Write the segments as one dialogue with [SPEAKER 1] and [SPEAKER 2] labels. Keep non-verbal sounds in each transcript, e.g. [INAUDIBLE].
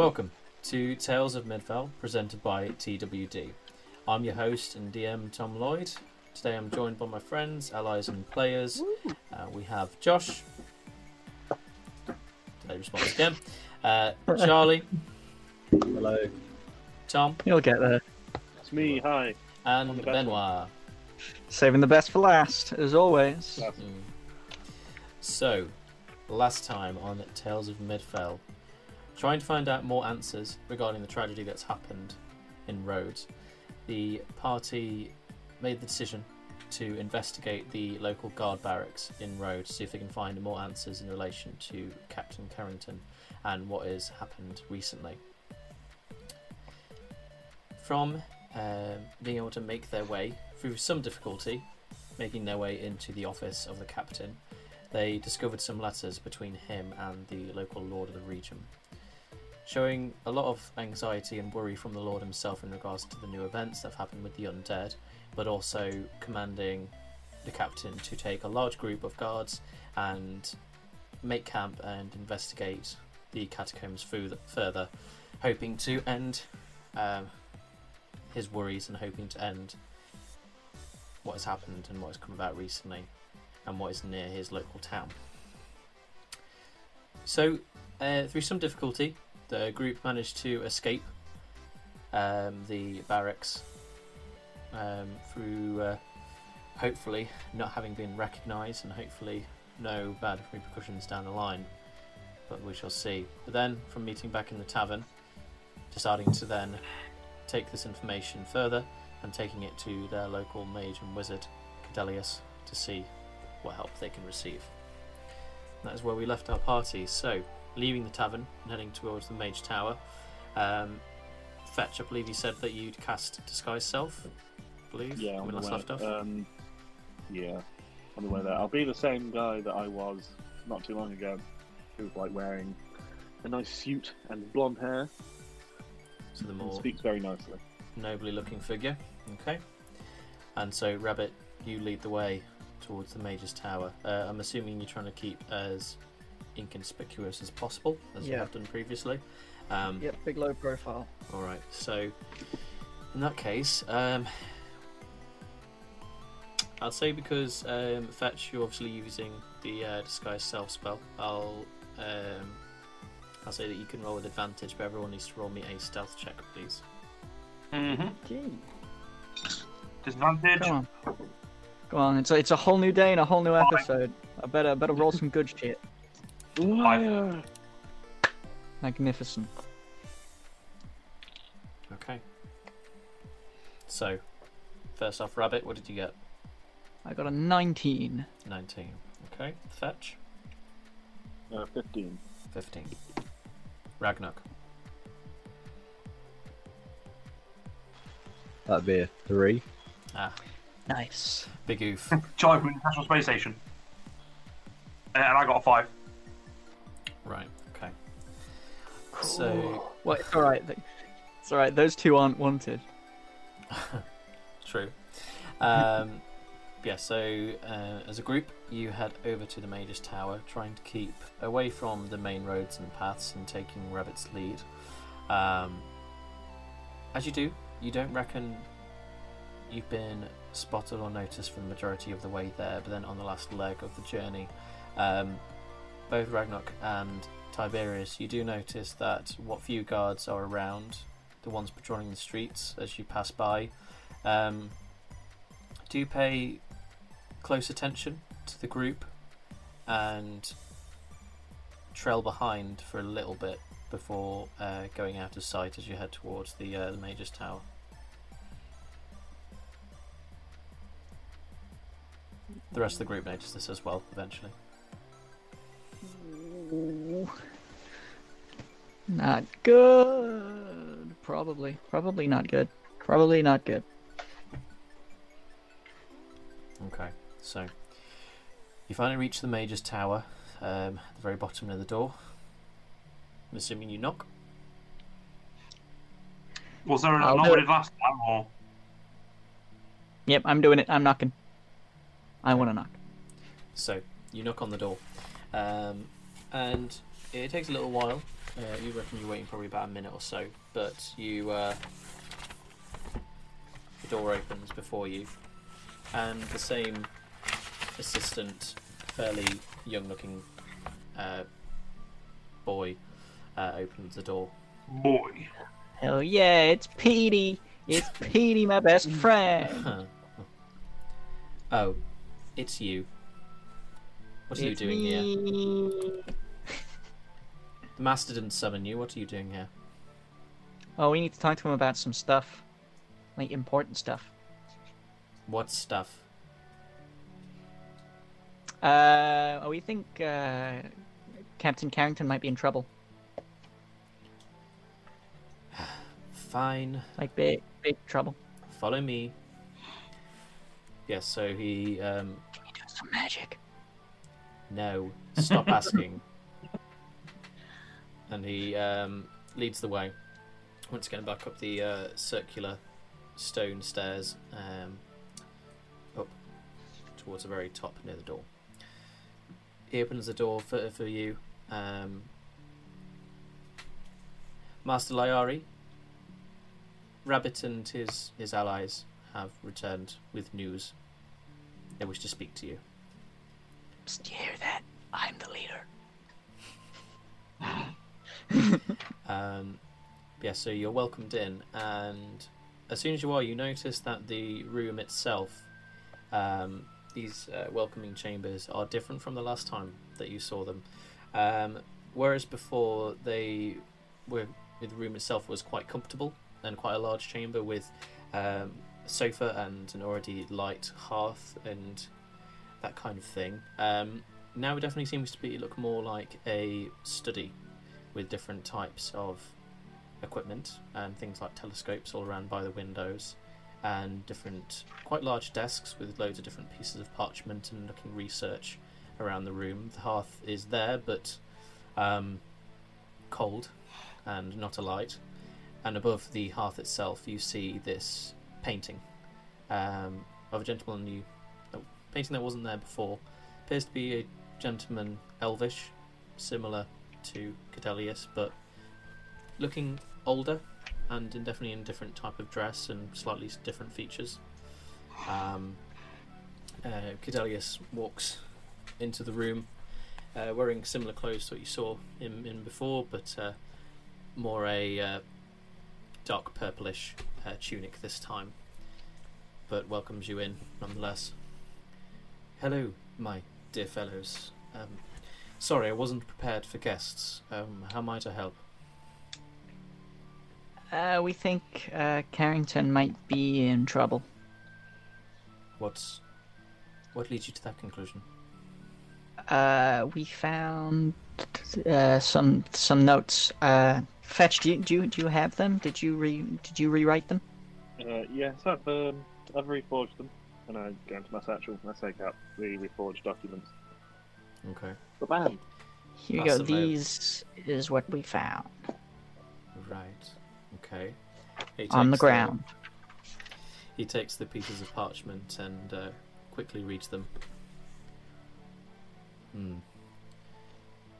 [SPEAKER 1] Welcome to Tales of Midfell, presented by TWD. I'm your host and DM Tom Lloyd. Today I'm joined by my friends, allies, and players. Uh, we have Josh. Delay response again. Uh, [LAUGHS] Charlie,
[SPEAKER 2] Hello.
[SPEAKER 1] Tom,
[SPEAKER 3] You'll get there.
[SPEAKER 4] It's me, hi.
[SPEAKER 1] And Benoit.
[SPEAKER 3] Saving the best for last, as always.
[SPEAKER 1] Mm. So, last time on Tales of Midfell, trying to find out more answers regarding the tragedy that's happened in Rhodes, the party made the decision to investigate the local guard barracks in Rhodes, see if they can find more answers in relation to Captain Carrington and what has happened recently. From um being able to make their way through some difficulty, making their way into the office of the captain, they discovered some letters between him and the local lord of the region, showing a lot of anxiety and worry from the lord himself in regards to the new events that have happened with the undead, but also commanding the captain to take a large group of guards and make camp and investigate the catacombs further, hoping to end um, his worries and hoping to end what has happened and what has come about recently and what is near his local town. So, uh, through some difficulty, the group managed to escape um, the barracks um, through uh, hopefully not having been recognised and hopefully no bad repercussions down the line. But we shall see. But then, from meeting back in the tavern, deciding to then take this information further and taking it to their local mage and wizard, Cadelius, to see what help they can receive. And that is where we left our party. So, leaving the tavern and heading towards the mage tower. Um, Fetch, I believe you said that you'd cast Disguise Self, I believe,
[SPEAKER 4] Yeah,
[SPEAKER 1] when last left off.
[SPEAKER 4] Um, yeah, on the way there. I'll be the same guy that I was not too long ago, who was like wearing a nice suit and blonde hair
[SPEAKER 1] so the more
[SPEAKER 4] speaks very nicely.
[SPEAKER 1] nobly looking figure. Okay. And so, Rabbit, you lead the way towards the Mage's Tower. Uh, I'm assuming you're trying to keep as inconspicuous as possible, as you
[SPEAKER 3] Yeah.
[SPEAKER 1] have done previously. Um,
[SPEAKER 3] Yep, big low profile.
[SPEAKER 1] All right. So, in that case, um, I'd say because um, fetch, you're obviously using the uh, disguise self spell. I'll um, I'll say that you can roll with advantage, but everyone needs to roll me a stealth check, please.
[SPEAKER 5] Mm-hmm.
[SPEAKER 3] Gee,
[SPEAKER 5] Disadvantage.
[SPEAKER 3] come on. Go on, it's a, it's a whole new day and a whole new episode. I better better roll some good shit.
[SPEAKER 4] Liar!
[SPEAKER 3] Magnificent.
[SPEAKER 1] Okay. So, first off, rabbit. What did you get?
[SPEAKER 3] I got a 19.
[SPEAKER 1] Nineteen. Okay. Fetch.
[SPEAKER 4] Uh, 15.
[SPEAKER 1] Fifteen. Ragnarok.
[SPEAKER 2] That'd be a three.
[SPEAKER 1] Ah,
[SPEAKER 3] Nice.
[SPEAKER 1] big oof.
[SPEAKER 5] Charlie from the International Space Station. And I got a five.
[SPEAKER 1] Right. Okay. So.
[SPEAKER 3] Well, it's alright. It's alright, those two aren't wanted. [LAUGHS]
[SPEAKER 1] True. Um, [LAUGHS] yeah, so uh, as a group, you head over to the Mage's Tower, trying to keep away from the main roads and paths and taking Rabbit's lead. Um, as you do, you don't reckon you've been spotted or noticed for the majority of the way there, but then on the last leg of the journey, um, both Ragnarok and Tiberius, you do notice that what few guards are around, the ones patrolling the streets as you pass by, um, do pay close attention to the group and trail behind for a little bit before uh, going out of sight as you head towards the uh, the Mage's Tower. The rest of the group notice this as well eventually.
[SPEAKER 3] Not good. Probably. Probably not good. Probably not good.
[SPEAKER 1] Okay, so you finally reach the Mage's Tower um, at the very bottom of the door. I'm assuming you knock.
[SPEAKER 5] Was there a
[SPEAKER 3] I'll do it.
[SPEAKER 5] it last time, or
[SPEAKER 3] Yep, I'm doing it. I'm knocking. I want to knock.
[SPEAKER 1] So you knock on the door, um, and it takes a little while. Uh, you reckon you're waiting probably about a minute or so, but you uh, the door opens before you, and the same assistant, fairly young-looking uh, boy, uh, opens the door.
[SPEAKER 5] Boy.
[SPEAKER 3] Hell yeah, it's Petey. It's Petey, my best [LAUGHS] friend.
[SPEAKER 1] oh, it's you. What are
[SPEAKER 3] It's
[SPEAKER 1] you doing here? The master didn't summon you. What are you doing here?
[SPEAKER 3] Oh, we need to talk to him about some stuff. Like important stuff.
[SPEAKER 1] What stuff?
[SPEAKER 3] Uh, we think uh, Captain Carrington might be in trouble. [SIGHS]
[SPEAKER 1] Fine.
[SPEAKER 3] Like big, big trouble.
[SPEAKER 1] Follow me. Yes, so he um
[SPEAKER 3] Can you do some magic?
[SPEAKER 1] no. Stop asking. [LAUGHS] and he um leads the way. Once again back up the uh, circular stone stairs um up towards the very top near the door. He opens the door for for you. Um Master Lyari, Rabbit and his, his allies have returned with news. They wish to speak to you.
[SPEAKER 3] Psst, you hear that? I'm the leader. [LAUGHS] [LAUGHS]
[SPEAKER 1] Um, yeah, so you're welcomed in, and as soon as you are, you notice that the room itself, um, these uh, welcoming chambers, are different from the last time that you saw them. Um, whereas before, they were the room itself was quite comfortable and quite a large chamber with um, a sofa and an already light hearth and that kind of thing. Um, now it definitely seems to be look more like a study with different types of equipment and things like telescopes all around by the windows and different quite large desks with loads of different pieces of parchment and looking research around the room. The hearth is there but um, cold and not alight. And above the hearth itself, you see this painting um, of a gentleman you a painting that wasn't there before. Appears to be a gentleman elvish, similar to Cadelius, but looking older and in definitely in different type of dress and slightly different features. Um, uh, Cadelius walks into the room uh, wearing similar clothes to what you saw him in before, but uh, more a uh, dark purplish uh, tunic this time. But welcomes you in nonetheless. Hello, my dear fellows. Um, sorry, I wasn't prepared for guests. Um, how might I help?
[SPEAKER 3] Uh, we think uh, Carrington might be in trouble.
[SPEAKER 1] What's what leads you to that conclusion?
[SPEAKER 3] Uh, we found uh, some some notes. Uh, Fetch, do you, do you do you have them? Did you re did you rewrite them?
[SPEAKER 4] Uh, yes, I've um, I've reforged them, and I go into my satchel and I take out the reforged documents.
[SPEAKER 1] Okay,
[SPEAKER 4] bam!
[SPEAKER 3] Here you go. These is what we found
[SPEAKER 1] right. Okay. He
[SPEAKER 3] on the
[SPEAKER 1] takes
[SPEAKER 3] ground.
[SPEAKER 1] He takes the pieces of parchment and uh, quickly reads them. Hmm.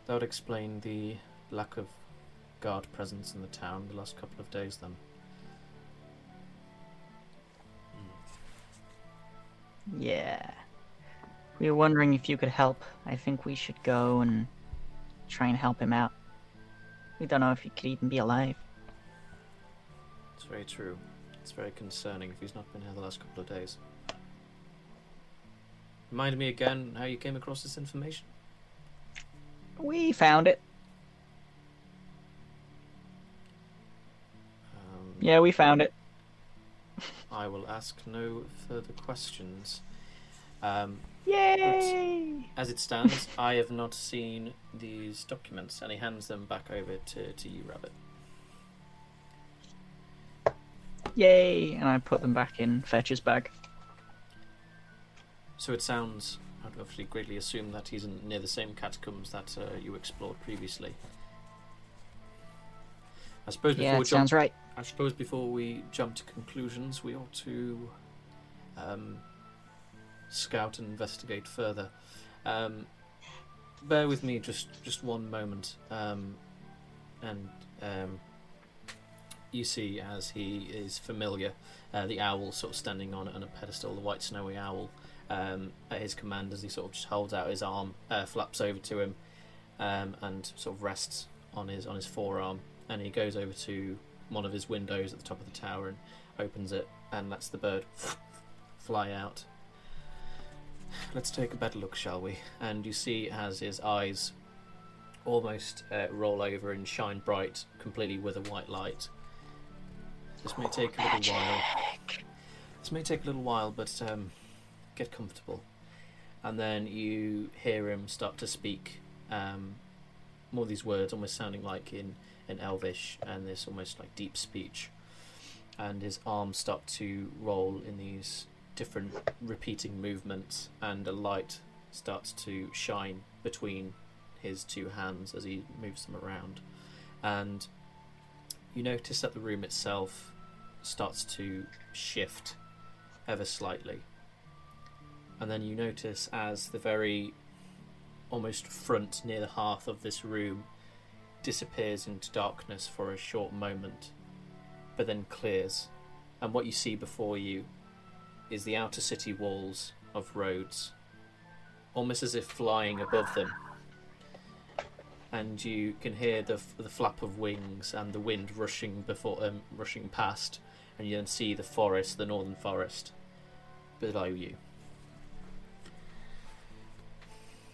[SPEAKER 1] That would explain the lack of guard presence in the town the last couple of days, then.
[SPEAKER 3] Yeah. We were wondering if you could help. I think we should go and try and help him out. We don't know if he could even be alive.
[SPEAKER 1] It's very true. It's very concerning if he's not been here the last couple of days. Remind me again how you came across this information.
[SPEAKER 3] We found it.
[SPEAKER 1] Um,
[SPEAKER 3] Yeah, we found it.
[SPEAKER 1] I will ask no further questions. Um,
[SPEAKER 3] Yay!
[SPEAKER 1] As it stands, [LAUGHS] I have not seen these documents, and he hands them back over to, to you, Rabbit.
[SPEAKER 3] Yay! And I put them back in Fetch's bag.
[SPEAKER 1] So it sounds, I'd obviously greatly assume that he's in, near the same catacombs that uh, you explored previously. I suppose before
[SPEAKER 3] Yeah,
[SPEAKER 1] we
[SPEAKER 3] it sounds
[SPEAKER 1] jump,
[SPEAKER 3] right.
[SPEAKER 1] I suppose before we jump to conclusions, we ought to um, scout and investigate further. Um, bear with me just just one moment, um, and um, you see as he is familiar, uh, the owl sort of standing on on a pedestal, the white snowy owl, um, at his command as he sort of just holds out his arm, uh, flaps over to him, um, and sort of rests on his on his forearm, and he goes over to one of his windows at the top of the tower and opens it and lets the bird fly out. Let's take a better look, shall we? And you see as his eyes almost uh, roll over and shine bright, completely with a white light. This may take a little while. This may take a little while, but um, get comfortable. And then you hear him start to speak um, more of these words, almost sounding like in, in Elvish, and this almost like deep speech. And his arms start to roll in these different repeating movements, and a light starts to shine between his two hands as he moves them around. And you notice that the room itself starts to shift ever slightly. And then you notice as the very almost front near the hearth of this room disappears into darkness for a short moment, but then clears. And what you see before you is the outer city walls of Rhodes, almost as if flying above them. And you can hear the, the flap of wings and the wind rushing before um, rushing past, and you then see the forest, the northern forest, below you.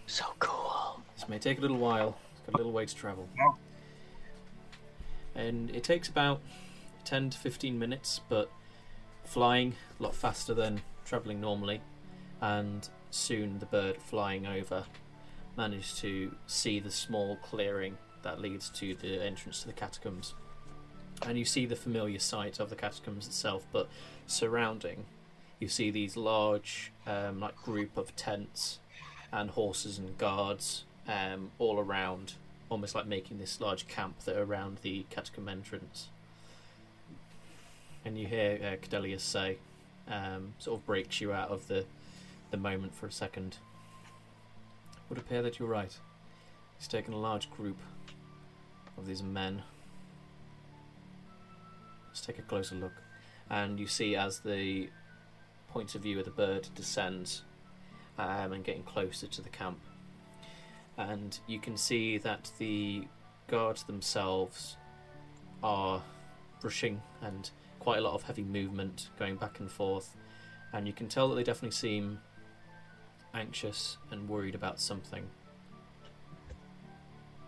[SPEAKER 3] So cool.
[SPEAKER 1] This may take a little while. It's got a little way to travel.
[SPEAKER 5] Wow.
[SPEAKER 1] And it takes about 10 to 15 minutes, but flying a lot faster than travelling normally. And soon the bird flying over managed to see the small clearing that leads to the entrance to the catacombs. And you see the familiar sight of the catacombs itself, but surrounding, you see these large, um, like group of tents and horses and guards um, all around, almost like making this large camp that are around the catacomb entrance. And you hear uh, Cadelius say, um, sort of breaks you out of the, the moment for a second. It Would appear that you're right. He's taken a large group of these men. Let's take a closer look. And you see as the point of view of the bird descends um, and getting closer to the camp. And you can see that the guards themselves are rushing and quite a lot of heavy movement going back and forth. And you can tell that they definitely seem anxious and worried about something.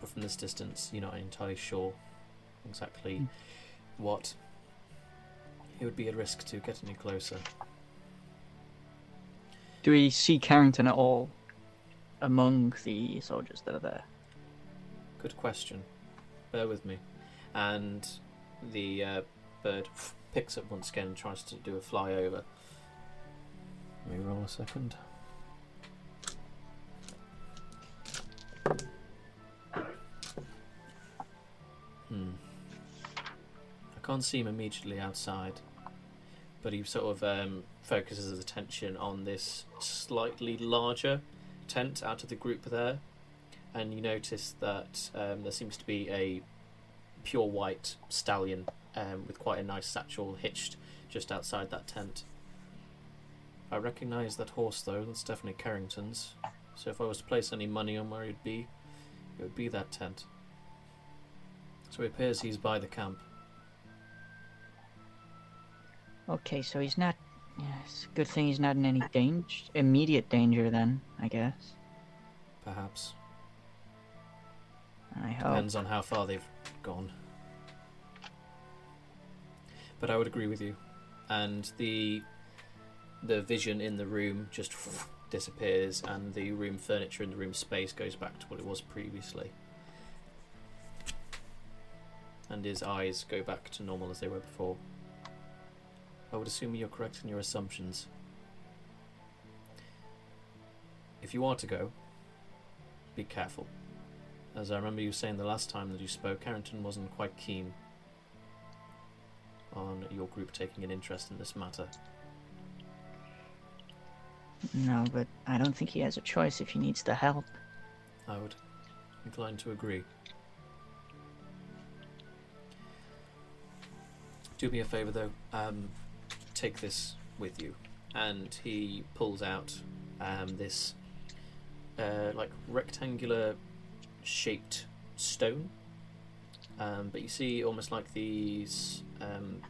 [SPEAKER 1] But from this distance, you're not entirely sure exactly
[SPEAKER 3] Hmm.
[SPEAKER 1] what. It would be a risk to get any closer.
[SPEAKER 3] Do we see Carrington at all among the soldiers that are there?
[SPEAKER 1] Good question. Bear with me. And the uh, bird picks up once again and tries to do a flyover. Let me roll a second. Hmm. I can't see him immediately outside, but he sort of um, focuses his attention on this slightly larger tent out of the group there and you notice that um, there seems to be a pure white stallion um, with quite a nice satchel hitched just outside that tent. I recognise that horse though, that's definitely Carrington's. So if I was to place any money on where he'd be, it would be that tent. So it appears he's by the camp.
[SPEAKER 3] Okay, so he's not. A good thing he's not in any danger, immediate danger. Then I guess.
[SPEAKER 1] Perhaps.
[SPEAKER 3] I hope.
[SPEAKER 1] Depends on how far they've gone. But I would agree with you. And the the vision in the room just disappears and the room furniture and the room space goes back to what it was previously. And his eyes go back to normal as they were before. I would assume you're correct in your assumptions. If you are to go, be careful. As I remember you saying the last time that you spoke, Carrington wasn't quite keen on your group taking an interest in this matter.
[SPEAKER 3] No, but I don't think he has a choice if he needs the help.
[SPEAKER 1] I would incline to agree. Do me a favour though. Um, take this with you, and he pulls out um, this uh, like rectangular shaped stone. Um, but you see almost like these um,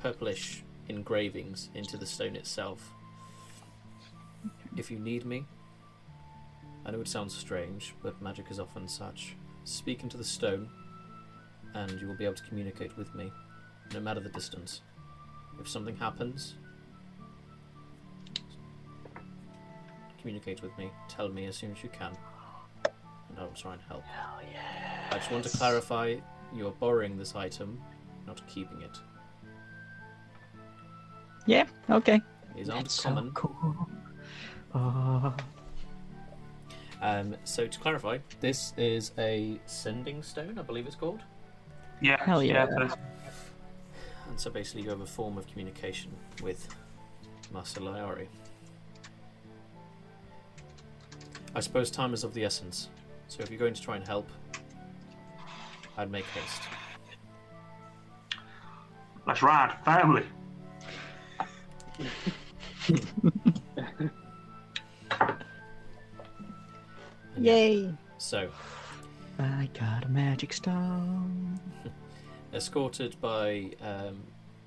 [SPEAKER 1] purplish engravings into the stone itself. If you need me, I know it sounds strange, but magic is often such. Speak into the stone, and you will be able to communicate with me, no matter the distance. If something happens, communicate with me. Tell me as soon as you can, and I will try and help.
[SPEAKER 3] Yeah.
[SPEAKER 1] I just want to clarify: you're borrowing this item, not keeping it.
[SPEAKER 3] Yeah, okay.
[SPEAKER 1] These aren't
[SPEAKER 3] That's so cool. Oh.
[SPEAKER 1] Um, so to clarify, this is a sending stone, I believe it's called.
[SPEAKER 5] Yeah.
[SPEAKER 3] Hell yeah.
[SPEAKER 5] it is.
[SPEAKER 1] And so basically, you have a form of communication with Master Lyari. I suppose time is of the essence. So if you're going to try and help, I'd make haste.
[SPEAKER 5] Let's ride, family. [LAUGHS]
[SPEAKER 3] Yay!
[SPEAKER 1] So,
[SPEAKER 3] I got a magic stone. [LAUGHS]
[SPEAKER 1] escorted by um,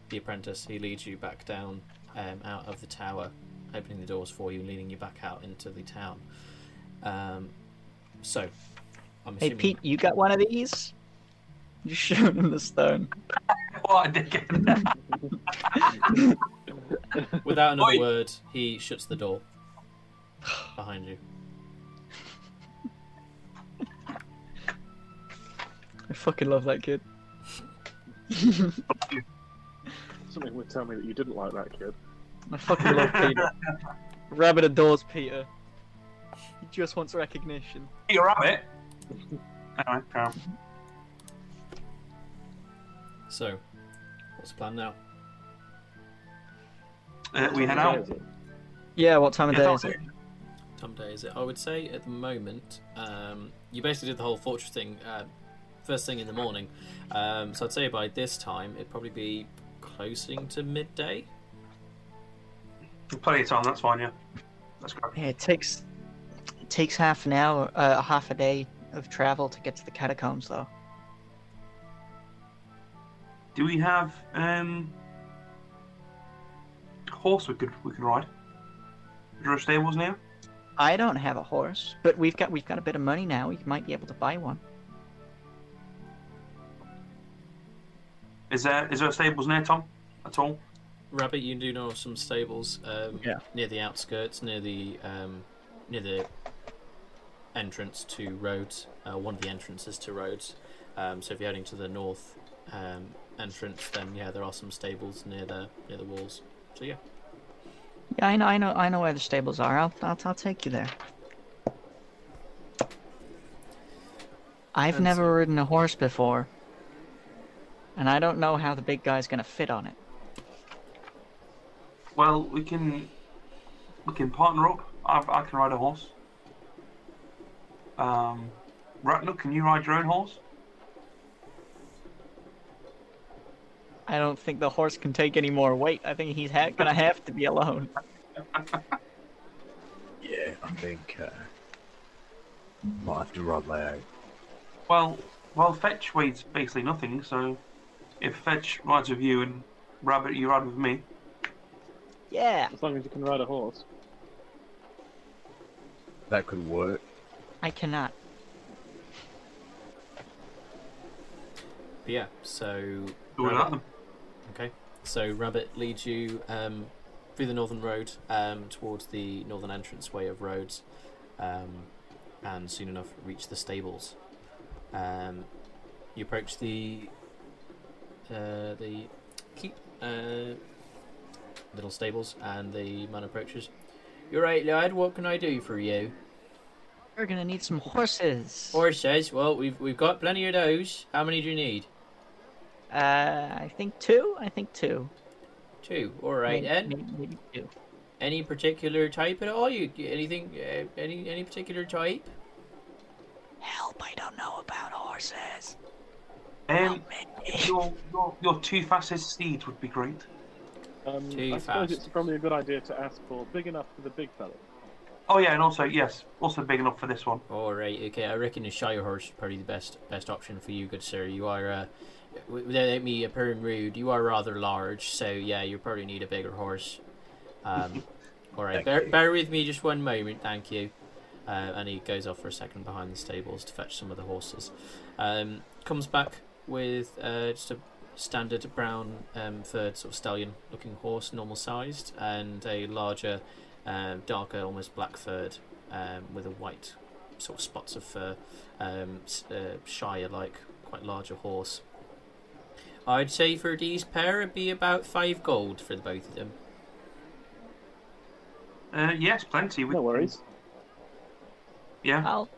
[SPEAKER 1] the apprentice, he leads you back down um, out of the tower, opening the doors for you, leading you back out into the town. Um, so, I'm
[SPEAKER 3] Hey
[SPEAKER 1] assuming
[SPEAKER 3] Pete, you got one of these? You showed him the stone.
[SPEAKER 5] What a dickhead.
[SPEAKER 1] without another
[SPEAKER 5] Oi.
[SPEAKER 1] word, he shuts the door behind you.
[SPEAKER 3] I fucking love that kid.
[SPEAKER 4] Something would tell me that you didn't like that kid.
[SPEAKER 3] I fucking love Peter. Rabbit adores Peter. He just wants recognition.
[SPEAKER 5] Peter Rabbit. Anyway, carry on.
[SPEAKER 1] So, what's the plan now?
[SPEAKER 5] Uh, we head out.
[SPEAKER 3] Yeah, what time of day is it?
[SPEAKER 1] Time of day is it? I would say at the moment, um, you basically did the whole fortress thing uh, first thing in the morning. Um, so I'd say by this time it'd probably be closing to midday.
[SPEAKER 5] Plenty of time, that's fine, yeah. Let's go.
[SPEAKER 3] Yeah, it takes it takes half an hour, uh, half a day of travel to get to the catacombs, though.
[SPEAKER 5] Do we have um a horse we could we could ride? Is there a stables near?
[SPEAKER 3] I don't have a horse, but we've got we've got a bit of money now. We might be able to buy one.
[SPEAKER 5] Is there is there a stables near Tom? At all?
[SPEAKER 1] Rabbit, you do know of some stables um,
[SPEAKER 3] Yeah.
[SPEAKER 1] near the outskirts, near the um, near the entrance to Rhodes. Uh, one of the entrances to Rhodes. Um, so if you're heading to the north um, entrance, then yeah, there are some stables near the near the walls. So yeah,
[SPEAKER 3] Yeah, I know, I know, I know where the stables are. I'll I'll, I'll take you there. I've
[SPEAKER 1] And
[SPEAKER 3] never
[SPEAKER 1] so-
[SPEAKER 3] ridden a horse before, and I don't know how the big guy's gonna fit on it.
[SPEAKER 5] Well, we can we can partner up. I, I can ride a horse. Um, Ratnook, can you ride your own horse?
[SPEAKER 3] I don't think the horse can take any more weight. I think he's ha- gonna have to be alone.
[SPEAKER 2] Yeah, I think uh, might have to ride my own.
[SPEAKER 5] Well, well, Fetch weighs basically nothing. So, if Fetch rides with you and Rabbit, you ride with me.
[SPEAKER 3] Yeah,
[SPEAKER 4] As long as you can ride a horse.
[SPEAKER 2] That could work.
[SPEAKER 3] I cannot.
[SPEAKER 1] but yeah. So
[SPEAKER 5] Do without
[SPEAKER 1] Rabbit-
[SPEAKER 5] them.
[SPEAKER 1] Okay, so Rabbit leads you um, through the northern road um, towards the northern entranceway of Rhodes, um, and soon enough reach the stables. Um, you approach the uh, the keep uh, little stables, and the man approaches. You're right, lad. What can I do for you?
[SPEAKER 3] We're gonna need some horses.
[SPEAKER 1] Horses. Well, we've we've got plenty of those. How many do you need?
[SPEAKER 3] Uh, I think two. I think two.
[SPEAKER 1] Two. All right
[SPEAKER 3] maybe,
[SPEAKER 1] then.
[SPEAKER 3] maybe, maybe two.
[SPEAKER 1] Any particular type at all? You anything? Uh, any any particular type?
[SPEAKER 3] Help! I don't know about horses.
[SPEAKER 5] Um,
[SPEAKER 3] Help me.
[SPEAKER 5] your, your your two fastest steeds would be great.
[SPEAKER 4] Um,
[SPEAKER 1] Too
[SPEAKER 4] I suppose
[SPEAKER 1] fast.
[SPEAKER 4] it's probably a good idea to ask for big enough for the big fella.
[SPEAKER 5] Oh yeah, and also yes, also big enough for this one.
[SPEAKER 1] All right, okay. I reckon a Shire horse is probably the best best option for you, good sir. You are, uh, w- without me appearing rude, you are rather large, so yeah, you probably need a bigger horse. Um, [LAUGHS] all right, bear, bear with me just one moment, thank you. Uh, and he goes off for a second behind the stables to fetch some of the horses. Um, comes back with uh, just a standard brown um, furred sort of stallion-looking horse, normal sized, and a larger, um, darker, almost black furred um, with a white sort of spots of fur, um, uh, shire like, quite larger horse. I'd say for these pair it'd be about five gold for the both of them.
[SPEAKER 5] Uh, yes, plenty. We-
[SPEAKER 4] No worries.
[SPEAKER 5] Yeah.
[SPEAKER 3] I'll,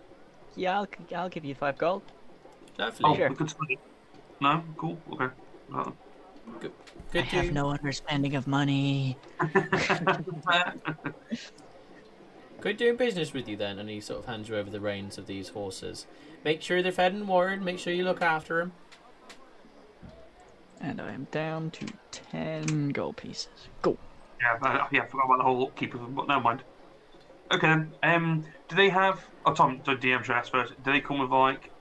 [SPEAKER 3] yeah, I'll, I'll give you five gold.
[SPEAKER 1] Lovely.
[SPEAKER 5] Oh,
[SPEAKER 3] Sure.
[SPEAKER 5] we could. No, cool. Okay. Uh,
[SPEAKER 1] Good
[SPEAKER 3] I have
[SPEAKER 1] do,
[SPEAKER 3] no understanding of money. [LAUGHS]
[SPEAKER 1] good doing business with you then, and he sort of hands you over the reins of these horses. Make sure they're fed and watered. Make sure you look after them.
[SPEAKER 3] And I am down to ten gold pieces. Go.
[SPEAKER 5] yeah, uh, yeah. I forgot about the whole upkeep of them, but never mind. Okay then. Um, do they have? Oh, Tom, so DM should ask first. Do they come with like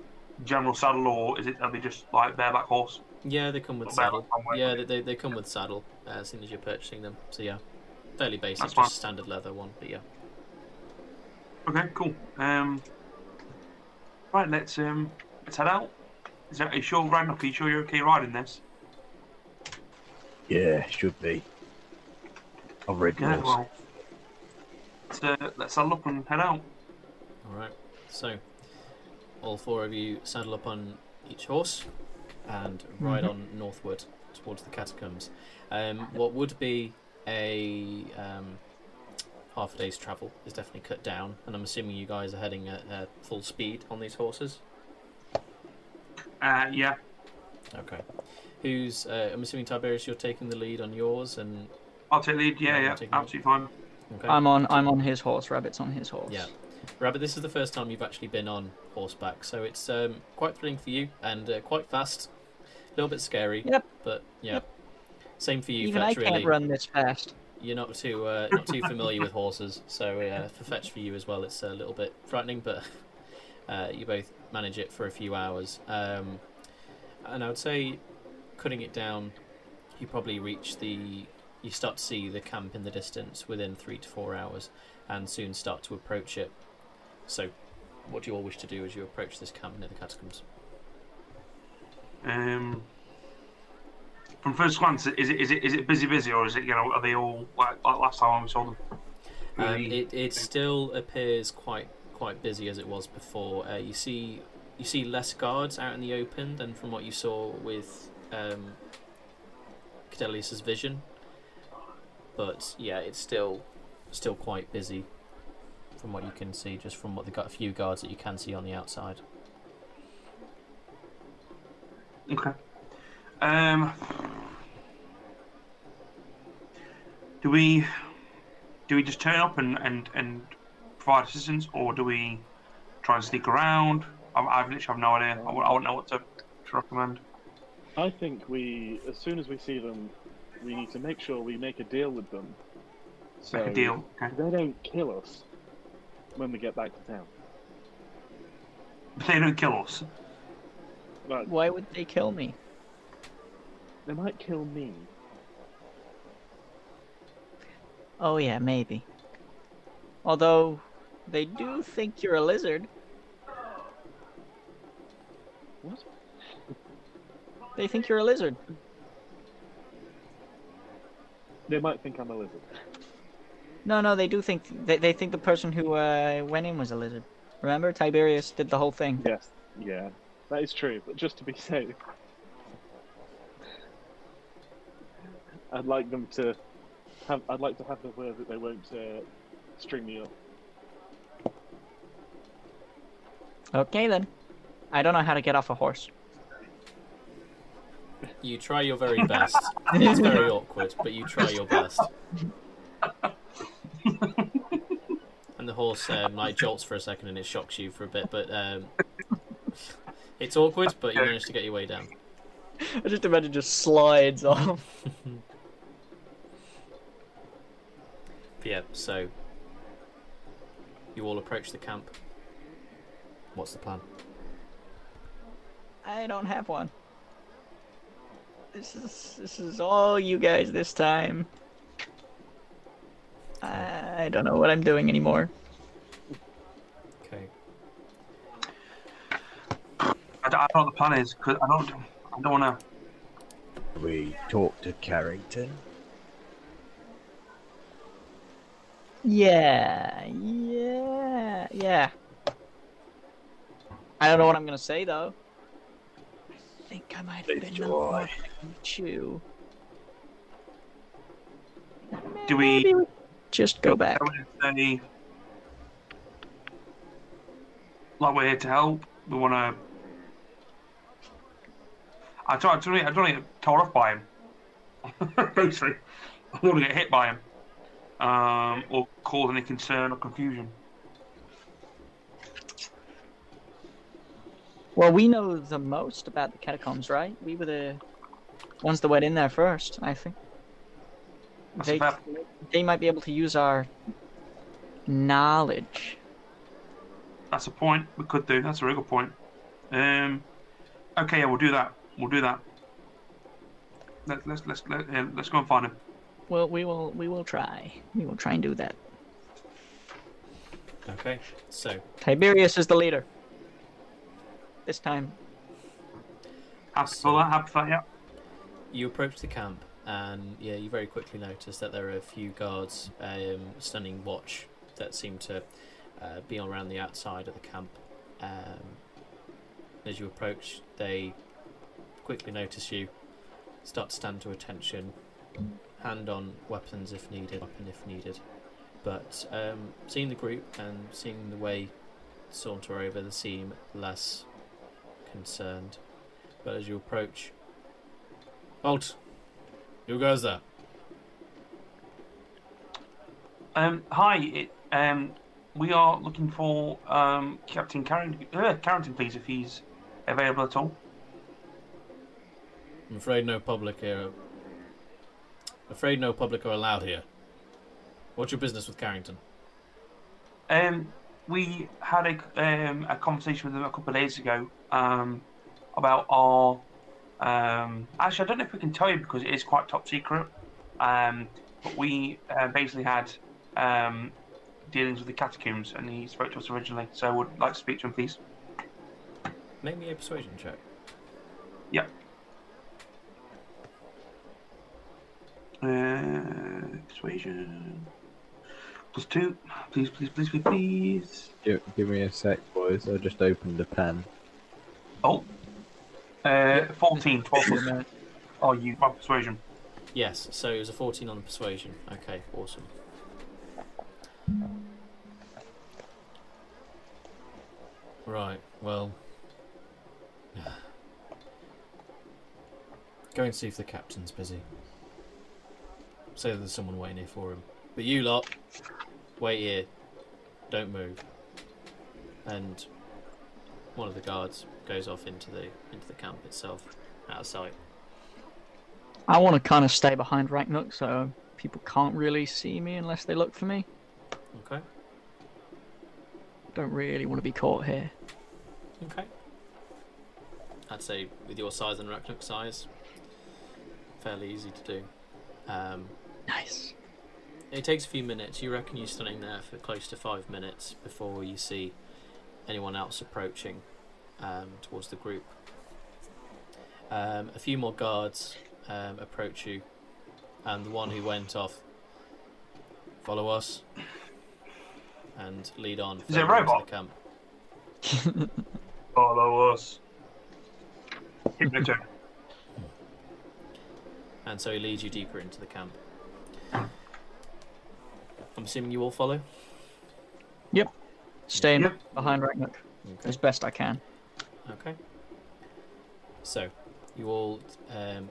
[SPEAKER 5] general saddle, or is it? Are they just like bareback horse?
[SPEAKER 1] Yeah, they come with
[SPEAKER 5] Not
[SPEAKER 1] saddle.
[SPEAKER 5] not.
[SPEAKER 1] Yeah, they, they, they come with saddle uh, as soon as you're purchasing them. So yeah, fairly basic,
[SPEAKER 5] That's
[SPEAKER 1] just
[SPEAKER 5] fine.
[SPEAKER 1] standard leather one. But yeah,
[SPEAKER 5] Okay, cool. Um, right, let's um, let's head out. Is that, are you sure, Ragnar? Are you sure you're okay riding this?
[SPEAKER 2] Yeah, should be. I've read
[SPEAKER 5] Yeah,
[SPEAKER 2] yours.
[SPEAKER 5] well. Let's, uh, let's have a look and head out.
[SPEAKER 1] all right. So all four of you saddle up on each horse and ride
[SPEAKER 3] Mhm.
[SPEAKER 1] on northward towards the catacombs. Um, what would be a um, half a day's travel is definitely cut down, and I'm assuming you guys are heading at uh, full speed on these horses.
[SPEAKER 5] Uh, yeah.
[SPEAKER 1] Okay. Who's? Uh, I'm assuming Tiberius, you're taking the lead on yours, and
[SPEAKER 5] I'll take lead. Yeah,
[SPEAKER 1] Yeah,
[SPEAKER 5] yeah,
[SPEAKER 1] I'll lead.
[SPEAKER 5] absolutely fine.
[SPEAKER 1] okay.
[SPEAKER 3] I'm on. I'm on his horse. Rabbit's on his horse.
[SPEAKER 1] Yeah. Rabbit, this is the first time you've actually been on horseback, so it's um, quite thrilling for you and uh, quite fast. A little bit scary.
[SPEAKER 3] Yep.
[SPEAKER 1] But yeah.
[SPEAKER 3] Yep.
[SPEAKER 1] Same for you,
[SPEAKER 3] Even I can't
[SPEAKER 1] Really,
[SPEAKER 3] run this fast.
[SPEAKER 1] you're not too uh, not too familiar with horses, so uh, for Fetch for you as well, it's a little bit frightening, but [LAUGHS] uh, you both manage it for a few hours. Um, and I would say, cutting it down, you probably reach the. You start to see the camp in the distance within three to four hours, and soon start to approach it. So, what do you all wish to do as you approach this camp near the catacombs?
[SPEAKER 5] Um, from first glance, is it is it is it busy busy or is it you know are they all like, like last time we saw them?
[SPEAKER 1] Um, it, it still appears quite quite busy as it was before. Uh, you see you see less guards out in the open than from what you saw with um, Cadelius's vision. But yeah, it's still still quite busy from what you can see, just from what the few guards that you can see on the outside.
[SPEAKER 5] Okay. Um, do we do we just turn up and, and, and provide assistance, or do we try and sneak around? I, I literally have no idea. I, I wouldn't know what to, to recommend.
[SPEAKER 4] I think we, as soon as we see them, we need to make sure we make a deal with them. So
[SPEAKER 5] Make a deal. Okay.
[SPEAKER 4] They don't kill us when we get back to town.
[SPEAKER 5] They don't kill us.
[SPEAKER 4] Like,
[SPEAKER 3] Why would they kill me?
[SPEAKER 4] they might kill me.
[SPEAKER 3] Oh yeah, maybe. Although they do think you're a lizard. They think you're a lizard.
[SPEAKER 4] They might think I'm a lizard.
[SPEAKER 3] No, no, they do think they, they think the person who uh, went in was a lizard. Remember, Tiberius did the whole thing.
[SPEAKER 4] Yes, yeah, that is true. But just to be safe, I'd like them to have. I'd like to have the word that they won't uh, string me up.
[SPEAKER 3] Okay then. I don't know how to get off a horse.
[SPEAKER 1] You try your very best. it's very [LAUGHS] awkward, but you try your best. And the horse um, like jolts for a second and it shocks you for a bit, but um, it's awkward. But you manage to get your way down.
[SPEAKER 3] I just imagine just slides off. [LAUGHS]
[SPEAKER 1] Yeah. So you all approach the camp. What's the plan?
[SPEAKER 3] I don't have one. This is this is all you guys this time. I don't know what I'm doing anymore.
[SPEAKER 1] Okay.
[SPEAKER 5] I don't, I don't know what the plan is because I don't. I don't want to.
[SPEAKER 2] We talk to Carrington.
[SPEAKER 3] Yeah, yeah, yeah. I don't know what I'm gonna say though. I think I might have been the to you.
[SPEAKER 5] Do we-
[SPEAKER 3] just go back?
[SPEAKER 5] I say, like we're here to help. We want to. I don't. I don't, I don't want to get told off by him. [LAUGHS] Basically, I don't want to get hit by him, um, or cause any concern or confusion.
[SPEAKER 3] Well, we know the most about the catacombs, right? We were the ones that went in there first, I think.
[SPEAKER 5] That's
[SPEAKER 3] They, they might be able to use our knowledge.
[SPEAKER 5] That's a point we could do. That's a very good point. Um, okay, yeah, we'll do that. We'll do that. Let, let's let's let, uh, let's go and find him.
[SPEAKER 3] Well, we will we will try. We will try and do that.
[SPEAKER 1] Okay. So
[SPEAKER 3] Tiberius is the leader. This time.
[SPEAKER 5] Happy for that. Happy for that. Yeah.
[SPEAKER 1] you approach the camp, and yeah, you very quickly notice that there are a few guards um, standing watch that seem to uh, be around the outside of the camp. Um, as you approach, they quickly notice you, start to stand to attention, hand on weapons if needed, weapon if needed. But um, seeing the group and seeing the way saunter over, they seem less concerned. But as you approach, Halt! Who goes there?
[SPEAKER 5] Um, hi. It, um, we are looking for um, Captain Carrington, uh, Carrington, please, if he's available at all.
[SPEAKER 1] I'm afraid no public here. Afraid no public are allowed here. What's your business with Carrington?
[SPEAKER 5] Um, we had a um, a conversation with him a couple of days ago um, about our. Um, actually, I don't know if we can tell you because it is quite top secret. Um, but we uh, basically had um, dealings with the catacombs, and he spoke to us originally. So I would like to speak to him, please.
[SPEAKER 1] Make me a persuasion check.
[SPEAKER 5] Yep. Uh, persuasion. Plus two. Please, please, please, please, please.
[SPEAKER 2] Give, give me a sec, boys. I just opened a pen.
[SPEAKER 5] Oh. Uh, 14, 12 plus. Oh, you my persuasion.
[SPEAKER 1] Yes, so it was a 14 on the persuasion. Okay, awesome. Right, well. [SIGHS] Go and see if the captain's busy. Say that there's someone waiting here for him. But you lot, wait here. Don't move. And one of the guards goes off into the into the camp itself, out of sight.
[SPEAKER 3] I want to kind of stay behind Ragnarok so people can't really see me unless they look for me.
[SPEAKER 1] Okay.
[SPEAKER 3] Don't really want to be caught here.
[SPEAKER 1] Okay. I'd say with your size and Raknuk size, fairly easy to do. Um,
[SPEAKER 3] Nice.
[SPEAKER 1] It takes a few minutes. You reckon you're standing there for close to five minutes before you see anyone else approaching um, towards the group. Um, a few more guards um, approach you, and the one who went off follow us and lead on.
[SPEAKER 5] Is it a
[SPEAKER 1] further into
[SPEAKER 5] robot?
[SPEAKER 1] The camp. [LAUGHS]
[SPEAKER 5] Follow us. [LAUGHS]
[SPEAKER 1] And so he leads you deeper into the camp. I'm assuming you all follow. Yep.
[SPEAKER 3] Staying
[SPEAKER 5] Yep.
[SPEAKER 3] behind Ragnarok
[SPEAKER 1] Okay.
[SPEAKER 3] as best I can.
[SPEAKER 1] Okay. So, you all um,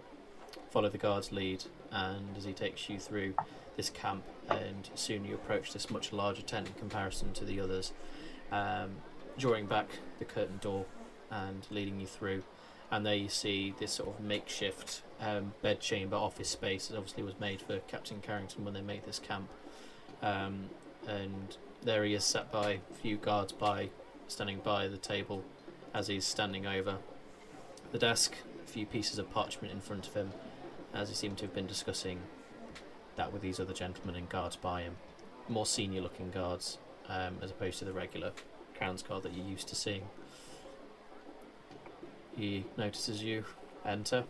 [SPEAKER 1] follow the guard's lead, and as he takes you through this camp, and soon you approach this much larger tent in comparison to the others, um, drawing back the curtain door and leading you through. And there you see this sort of makeshift um, bed chamber office space that obviously was made for Captain Carrington when they made this camp. Um, and there he is sat by a few guards by, standing by the table as he's standing over the desk, a few pieces of parchment in front of him, as he seemed to have been discussing that with these other gentlemen and guards by him. More senior looking guards, um, as opposed to the regular Crown's Guard that you're used to seeing. He notices you enter.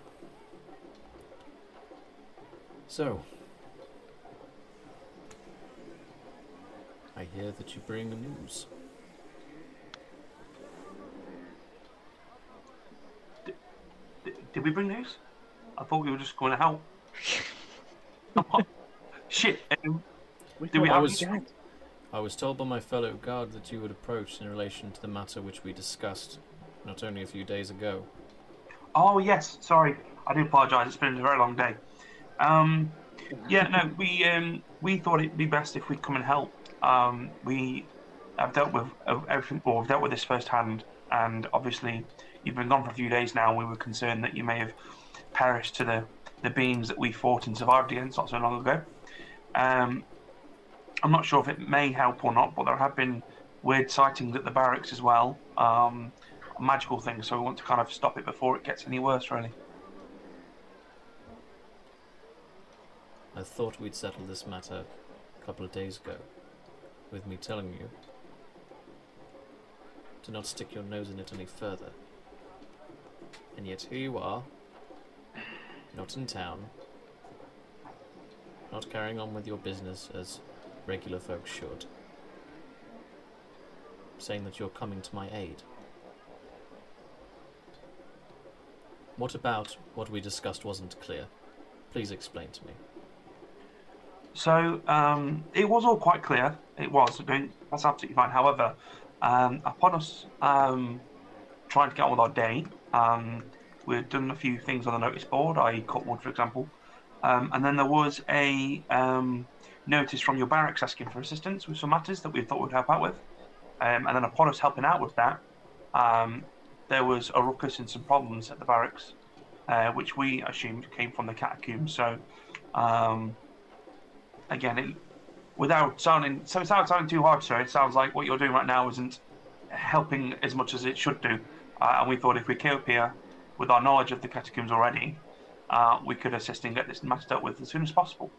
[SPEAKER 1] So, I hear that you bring news.
[SPEAKER 5] D- did we bring news? I thought we were just going to help. [LAUGHS] Shit. Um,
[SPEAKER 4] We
[SPEAKER 5] Do we have-
[SPEAKER 4] I was dead.
[SPEAKER 1] I was told by my fellow guard that you would approach in relation to the matter which we discussed not only a few days ago.
[SPEAKER 5] oh yes, sorry. I do apologise. It's been a very long day. Um, yeah, no, we um, we thought it'd be best if we'd come and help. Um, we have dealt with uh, everything, or we've dealt with this firsthand, and obviously you've been gone for a few days now. We were concerned that you may have perished to the the beings that we fought and survived against not so long ago. Um, I'm not sure if it may help or not, but there have been weird sightings at the barracks as well. Um, magical things, so we want to kind of stop it before it gets any worse, really.
[SPEAKER 1] I thought we'd settled this matter a couple of days ago, with me telling you to not stick your nose in it any further. And yet here you are, not in town, not carrying on with your business as regular folks should, saying that you're coming to my aid. What about what we discussed wasn't clear? Please explain to me.
[SPEAKER 5] So um, it was all quite clear. It was. That's absolutely fine. However, um, upon us um, trying to get on with our day, um, we'd done a few things on the notice board, i.e., cut wood, for example. Um, and then there was a um, notice from your barracks asking for assistance with some matters that we thought we'd help out with. And then upon us helping out with that, there was a ruckus and some problems at the barracks, uh, which we assumed came from the catacombs. So, again, it, without sounding so without sounding too harsh, sir, it sounds like what you're doing right now isn't helping as much as it should do. Uh, and we thought if we came up here with our knowledge of the catacombs already, uh, we could assist and get this matter dealt with as soon as possible.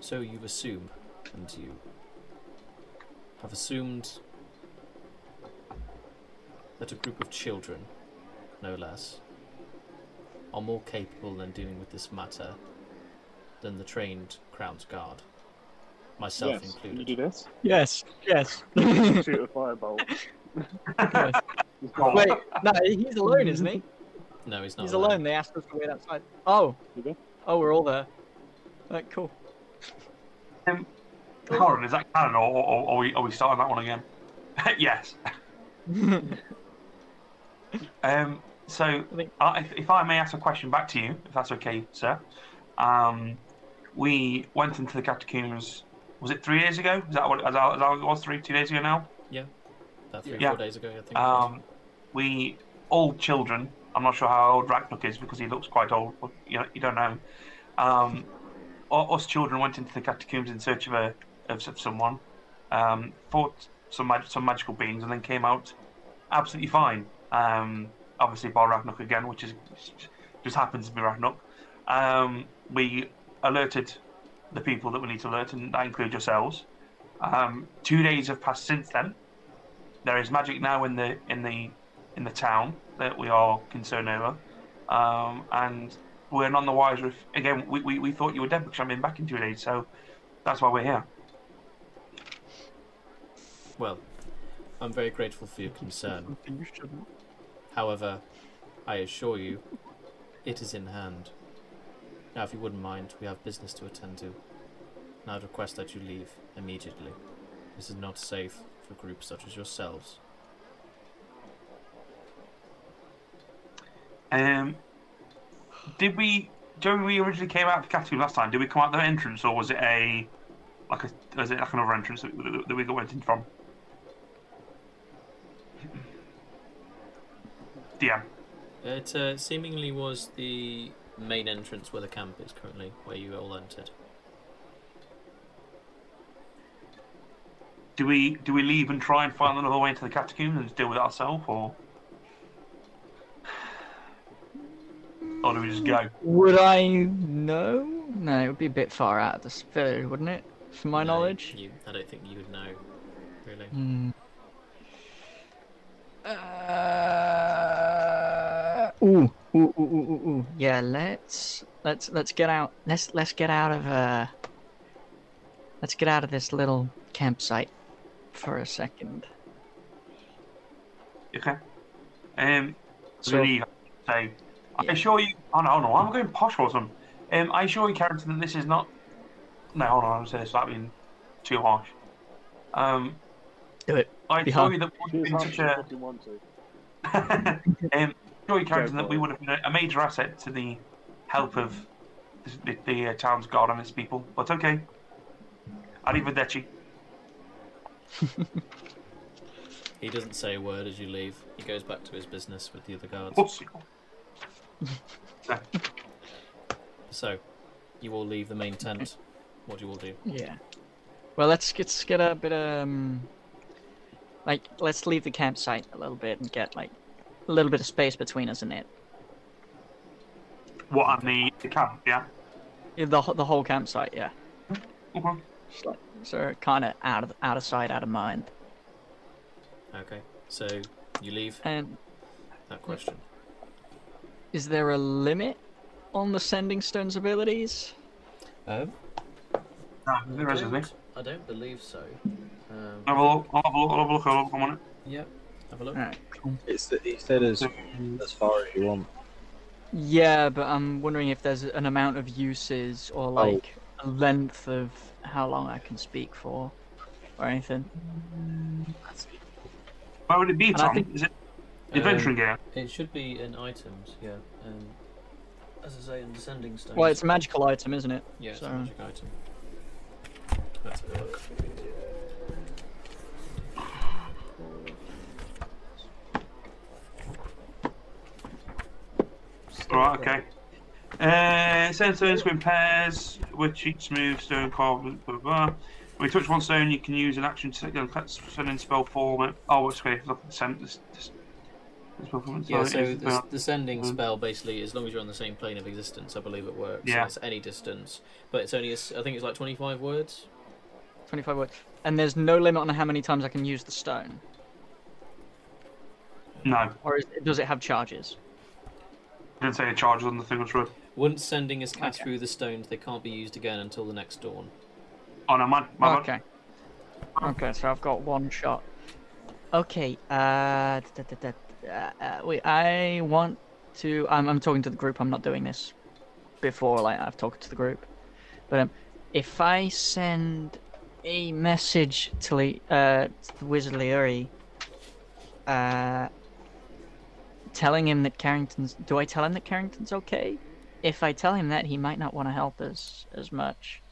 [SPEAKER 1] So you assume, and you have assumed that a group of children, no less, are more capable in dealing with this matter than the trained Crown's Guard, myself
[SPEAKER 4] yes. Can you
[SPEAKER 1] included.
[SPEAKER 4] do this?
[SPEAKER 3] Yes, yes.
[SPEAKER 4] Shoot a firebolt. [LAUGHS]
[SPEAKER 3] yes. Wait, no, he's alone, isn't he?
[SPEAKER 1] No, he's not.
[SPEAKER 3] He's alone. They asked us to wait outside. Oh, oh, we're all there. Right, cool.
[SPEAKER 5] Um, Corin, is that canon, or, or, or are, we, are we starting that one again? [LAUGHS] yes. [LAUGHS] Um, so, uh, if, if I may ask a question back to you, if that's okay, sir. Um, we went into the catacombs. Was it three days ago? Is that what, is that, is that what it was? Three, two days ago now.
[SPEAKER 1] About three,
[SPEAKER 5] Yeah.
[SPEAKER 1] four days ago, I think.
[SPEAKER 5] Um, we all children. I'm not sure how old Ragnuk is because he looks quite old. But you, know, you don't know. Um, us children went into the catacombs in search of a of, of someone, um, fought some mag- some magical beings, and then came out absolutely fine. Um, obviously, by Ragnuk again, which is just happens to be Ragnuk. Um, we alerted the people that we need to alert, and that includes yourselves. Um, two days have passed since then there is magic now in the in the in the town that we are concerned over, um, and we're none the wiser. If again, we, we, we thought you were dead because I've been back in two days, so that's why we're here.
[SPEAKER 1] Well, I'm very grateful for your concern.
[SPEAKER 3] You shouldn't.
[SPEAKER 1] However, I assure you, it is in hand. Now, if you wouldn't mind, we have business to attend to. I'd request that you leave immediately. This is not safe for groups such as yourselves.
[SPEAKER 5] Um, did we? During we originally came out of the catacomb last time, did we come out the entrance, or was it a like a was it like another entrance that, we- that we got went in from? DM.
[SPEAKER 1] It uh, seemingly was the main entrance where the camp is currently, where you all entered.
[SPEAKER 5] Do we do we leave and try and find another way into the catacombs and deal with it ourselves, or or do we just go?
[SPEAKER 3] Would I know? No, it would be a bit far out of this village, wouldn't it? From my
[SPEAKER 1] No,
[SPEAKER 3] knowledge.
[SPEAKER 1] you, I don't think you would know, really.
[SPEAKER 3] Hmm. Ooh, ooh, ooh, ooh, ooh, ooh. Yeah, let's let's let's get out. Let's let's get out of uh. Let's get out of this little campsite for a second.
[SPEAKER 5] Okay. Um, so
[SPEAKER 3] So-
[SPEAKER 5] we leave. I assure you. Oh no, hold on. I'm going posh or something. Um, I assure you, Carrington, that this is not. No, hold on. I'm saying this without being too harsh. Um,
[SPEAKER 3] Do it.
[SPEAKER 5] I
[SPEAKER 3] Be
[SPEAKER 5] assure you that
[SPEAKER 4] Do
[SPEAKER 5] we've been such a.
[SPEAKER 4] want to. [LAUGHS] [LAUGHS]
[SPEAKER 5] um, assure you, Carrington, that we would have been a, a major asset to the help of the, the, the uh, town's guard and its people. But okay. Arrivederci. [LAUGHS]
[SPEAKER 1] He doesn't say a word as you leave. He goes back to his business with the other guards.
[SPEAKER 5] Whoops. [LAUGHS]
[SPEAKER 1] So, you all leave the main tent. What do you all do?
[SPEAKER 3] Yeah. Well, let's get let's get a bit um. Like, let's leave the campsite a little bit and get like a little bit of space between us and it.
[SPEAKER 5] What on the, the camp? Yeah.
[SPEAKER 3] Yeah, The the whole campsite, yeah.
[SPEAKER 5] Okay.
[SPEAKER 3] Just like, so kind of out of out of sight, out of mind.
[SPEAKER 1] Okay, so you leave
[SPEAKER 3] And
[SPEAKER 1] that question.
[SPEAKER 3] is there a limit on the sending stone's abilities?
[SPEAKER 1] Um,
[SPEAKER 5] No, there is, isn't?
[SPEAKER 1] I don't believe so. Um,
[SPEAKER 5] Have a look. I'll have a look. I'll have a look. I'll have a look. I'm on it.
[SPEAKER 1] yep, have a look.
[SPEAKER 3] Alright, cool.
[SPEAKER 2] It's the, he said as as far as you want.
[SPEAKER 3] Yeah, but I'm wondering if there's an amount of uses or like a length of how long I can speak for, or anything.
[SPEAKER 5] Where would it be,
[SPEAKER 3] And I
[SPEAKER 5] Tom?
[SPEAKER 3] think-
[SPEAKER 5] Is it the adventuring game?
[SPEAKER 1] It should be in items, yeah. Um, as I say, in descending stones.
[SPEAKER 3] Well, it's a magical item, isn't it?
[SPEAKER 1] Yeah, it's
[SPEAKER 3] so-
[SPEAKER 1] a magic item. Let's have a look.
[SPEAKER 5] Right, okay. Uh, sending stones swim pairs, which each smooth stone carved. Blah, blah, blah. When you touch one stone, you can use an action to you know, send in spell form. Oh, it's okay. Look, send this. this this spell form.
[SPEAKER 1] Yeah,
[SPEAKER 5] So
[SPEAKER 1] so
[SPEAKER 5] it's,
[SPEAKER 1] the descending
[SPEAKER 5] mm.
[SPEAKER 1] spell basically, as long as you're on the same plane of existence, I believe it works.
[SPEAKER 5] Yeah.
[SPEAKER 1] It's any distance, but it's only, a s- I think it's like 25 words.
[SPEAKER 3] 25 words. And there's no limit on how many times I can use the stone,
[SPEAKER 5] no,
[SPEAKER 3] or is, does it have charges?
[SPEAKER 5] I didn't say it charges on the thing. I'm
[SPEAKER 1] Once sending is cast
[SPEAKER 3] Okay.
[SPEAKER 1] through the stones, they can't be used again until the next dawn.
[SPEAKER 5] Oh no, man. my bad.
[SPEAKER 3] Okay. Okay, so I've got one shot. Okay. Uh, da, da, da, da, uh, uh, wait. I want to. I'm, I'm talking to the group. I'm not doing this before. Like I've talked to the group. But um, if I send a message to Le- uh to the wizard Leuri, uh, telling him that Carrington's. Do I tell him that Carrington's okay? If I tell him that, he might not want to help us as much.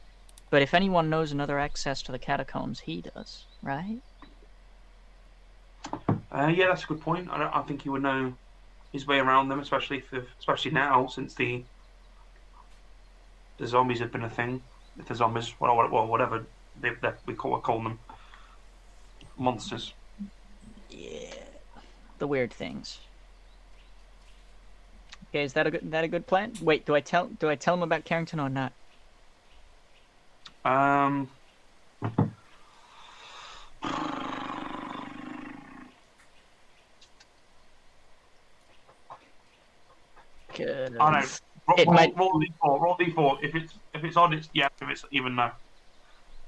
[SPEAKER 3] But if anyone knows another access to the catacombs, he does, right?
[SPEAKER 5] Uh, yeah, that's a good point. I, don't, I think he would know his way around them, especially if, especially now since the the zombies have been a thing. If the zombies, well, well, well whatever they, they, we call, calling them, monsters.
[SPEAKER 3] Yeah. The weird things. Okay, is that a good that a good plan? Wait, do I tell do I tell him about Carrington or not?
[SPEAKER 5] Um,
[SPEAKER 3] Good.
[SPEAKER 5] I know. Roll,
[SPEAKER 3] It
[SPEAKER 5] roll,
[SPEAKER 3] might-
[SPEAKER 5] roll d4. Roll d4. If it's if it's odd, it's yeah. If it's even, no.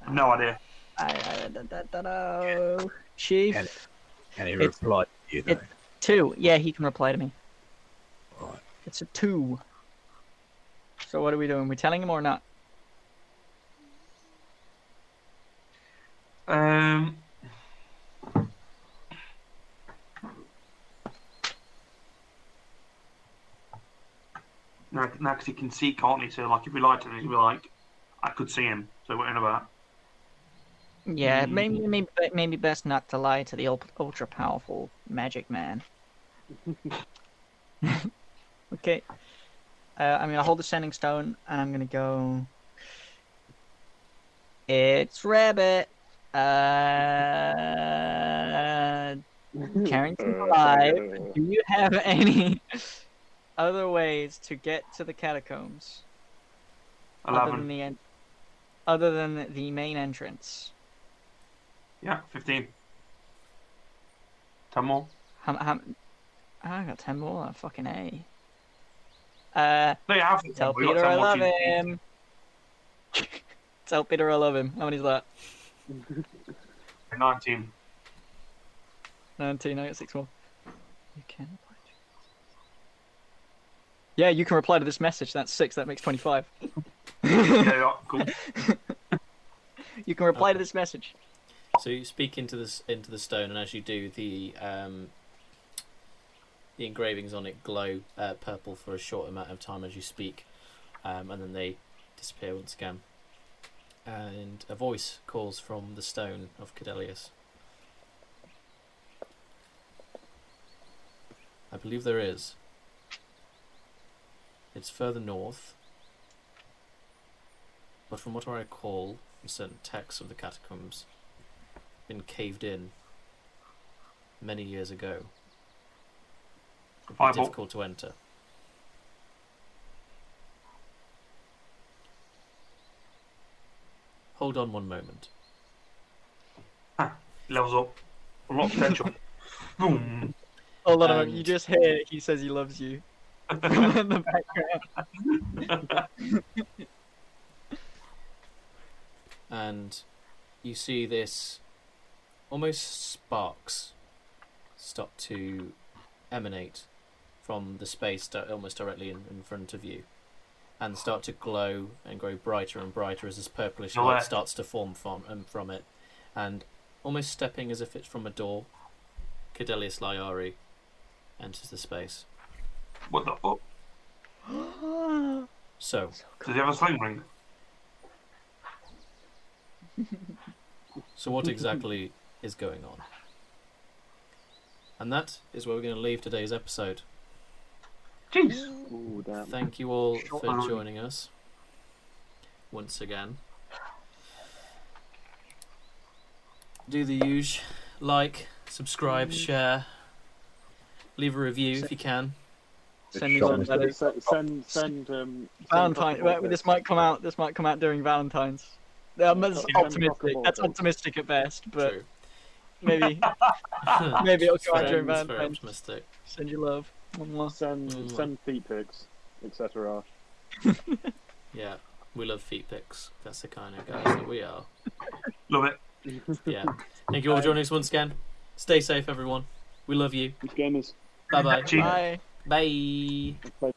[SPEAKER 5] No idea.
[SPEAKER 3] I, I, da, da, da, da. Chief
[SPEAKER 2] Can Can he
[SPEAKER 3] It's-
[SPEAKER 2] reply to you though?
[SPEAKER 3] it- two. Yeah, he can reply to me.
[SPEAKER 2] Right.
[SPEAKER 3] It's a two. So what are we doing? We telling him or not?
[SPEAKER 5] Um. Now, because he can see, can't he? So, like, if we lied to him, he'd be like, I could see him. So, what in about?
[SPEAKER 3] Yeah,
[SPEAKER 5] Mm.
[SPEAKER 3] maybe maybe maybe best not to lie to the ultra powerful magic man. [LAUGHS] okay. Uh, I'm gonna hold the sending stone, and I'm gonna go. It's rabbit. Uh, Carrington [LAUGHS] alive. do you have any [LAUGHS] other ways to get to the catacombs other than
[SPEAKER 5] 11.
[SPEAKER 3] the en- other than the main entrance?
[SPEAKER 5] Yeah, 15. 10 more.
[SPEAKER 3] How, how, I got 10 more. Fucking A. Uh,
[SPEAKER 5] No, you have.
[SPEAKER 3] tell Peter
[SPEAKER 5] 10
[SPEAKER 3] I love
[SPEAKER 5] to-
[SPEAKER 3] him. [LAUGHS] tell Peter I love him. How many is that? [LAUGHS]
[SPEAKER 5] 19.
[SPEAKER 3] 19. I got 6 more. You can reply to Yeah, you can reply to this message. That's 6. That makes 25. [LAUGHS]
[SPEAKER 5] yeah, yeah, cool.
[SPEAKER 3] You can reply to this message.
[SPEAKER 1] So you speak into this into the stone, and as you do, the um, the engravings on it glow uh, purple for a short amount of time as you speak, um, and then they disappear once again. And a voice calls from the stone of Cadelius. I believe there is. It's further north, but from what I recall, in certain texts of the catacombs, been caved in many years ago. It'd be
[SPEAKER 5] Fireball.
[SPEAKER 1] difficult to enter. Hold on one moment.
[SPEAKER 5] Ah, levels up. A lot of potential. [LAUGHS] Boom.
[SPEAKER 3] Oh, lot of you just hear he says he loves you [LAUGHS] in the background.
[SPEAKER 1] and you see this almost sparks start to emanate from the space di- almost directly in, in front of you and start to glow and grow brighter and brighter as this purplish light starts to form from, um, from it and almost stepping as if it's from a door Cadelius Lyari enters the space
[SPEAKER 5] what the fuck? [GASPS]
[SPEAKER 1] so
[SPEAKER 5] Does he have a sling ring? [LAUGHS]
[SPEAKER 1] So, what exactly is going on? And that is where we're going to leave today's episode.
[SPEAKER 5] Jeez.
[SPEAKER 4] Ooh.
[SPEAKER 1] Thank you all
[SPEAKER 5] Sure.
[SPEAKER 1] for joining us once again. Do the usual like, subscribe, share, leave a review if you can.
[SPEAKER 3] Send me
[SPEAKER 2] Shot
[SPEAKER 3] some letters.
[SPEAKER 4] Send, send, send, um, send
[SPEAKER 3] Valentine.
[SPEAKER 4] Cockaball
[SPEAKER 3] well. This might come out. This might come out during Valentine's. Um, that's optimistic. That's optimistic at best, but
[SPEAKER 1] True.
[SPEAKER 3] maybe [LAUGHS] maybe it'll come out
[SPEAKER 1] Very-
[SPEAKER 3] during
[SPEAKER 1] it's very
[SPEAKER 3] Valentine's.
[SPEAKER 1] optimistic.
[SPEAKER 3] Send you love. Mwah.
[SPEAKER 4] Send,
[SPEAKER 1] Mm.
[SPEAKER 4] send feet pics, etc. [LAUGHS]
[SPEAKER 1] Yeah, we love feet pics. That's the kind of guys that we are.
[SPEAKER 5] Love it.
[SPEAKER 1] Yeah. Thank you all for joining us once again. Stay safe, everyone. We love you.
[SPEAKER 4] Gamers.
[SPEAKER 1] Bye bye.
[SPEAKER 5] Cheers.
[SPEAKER 3] Bye.
[SPEAKER 1] Bye.
[SPEAKER 4] Bye.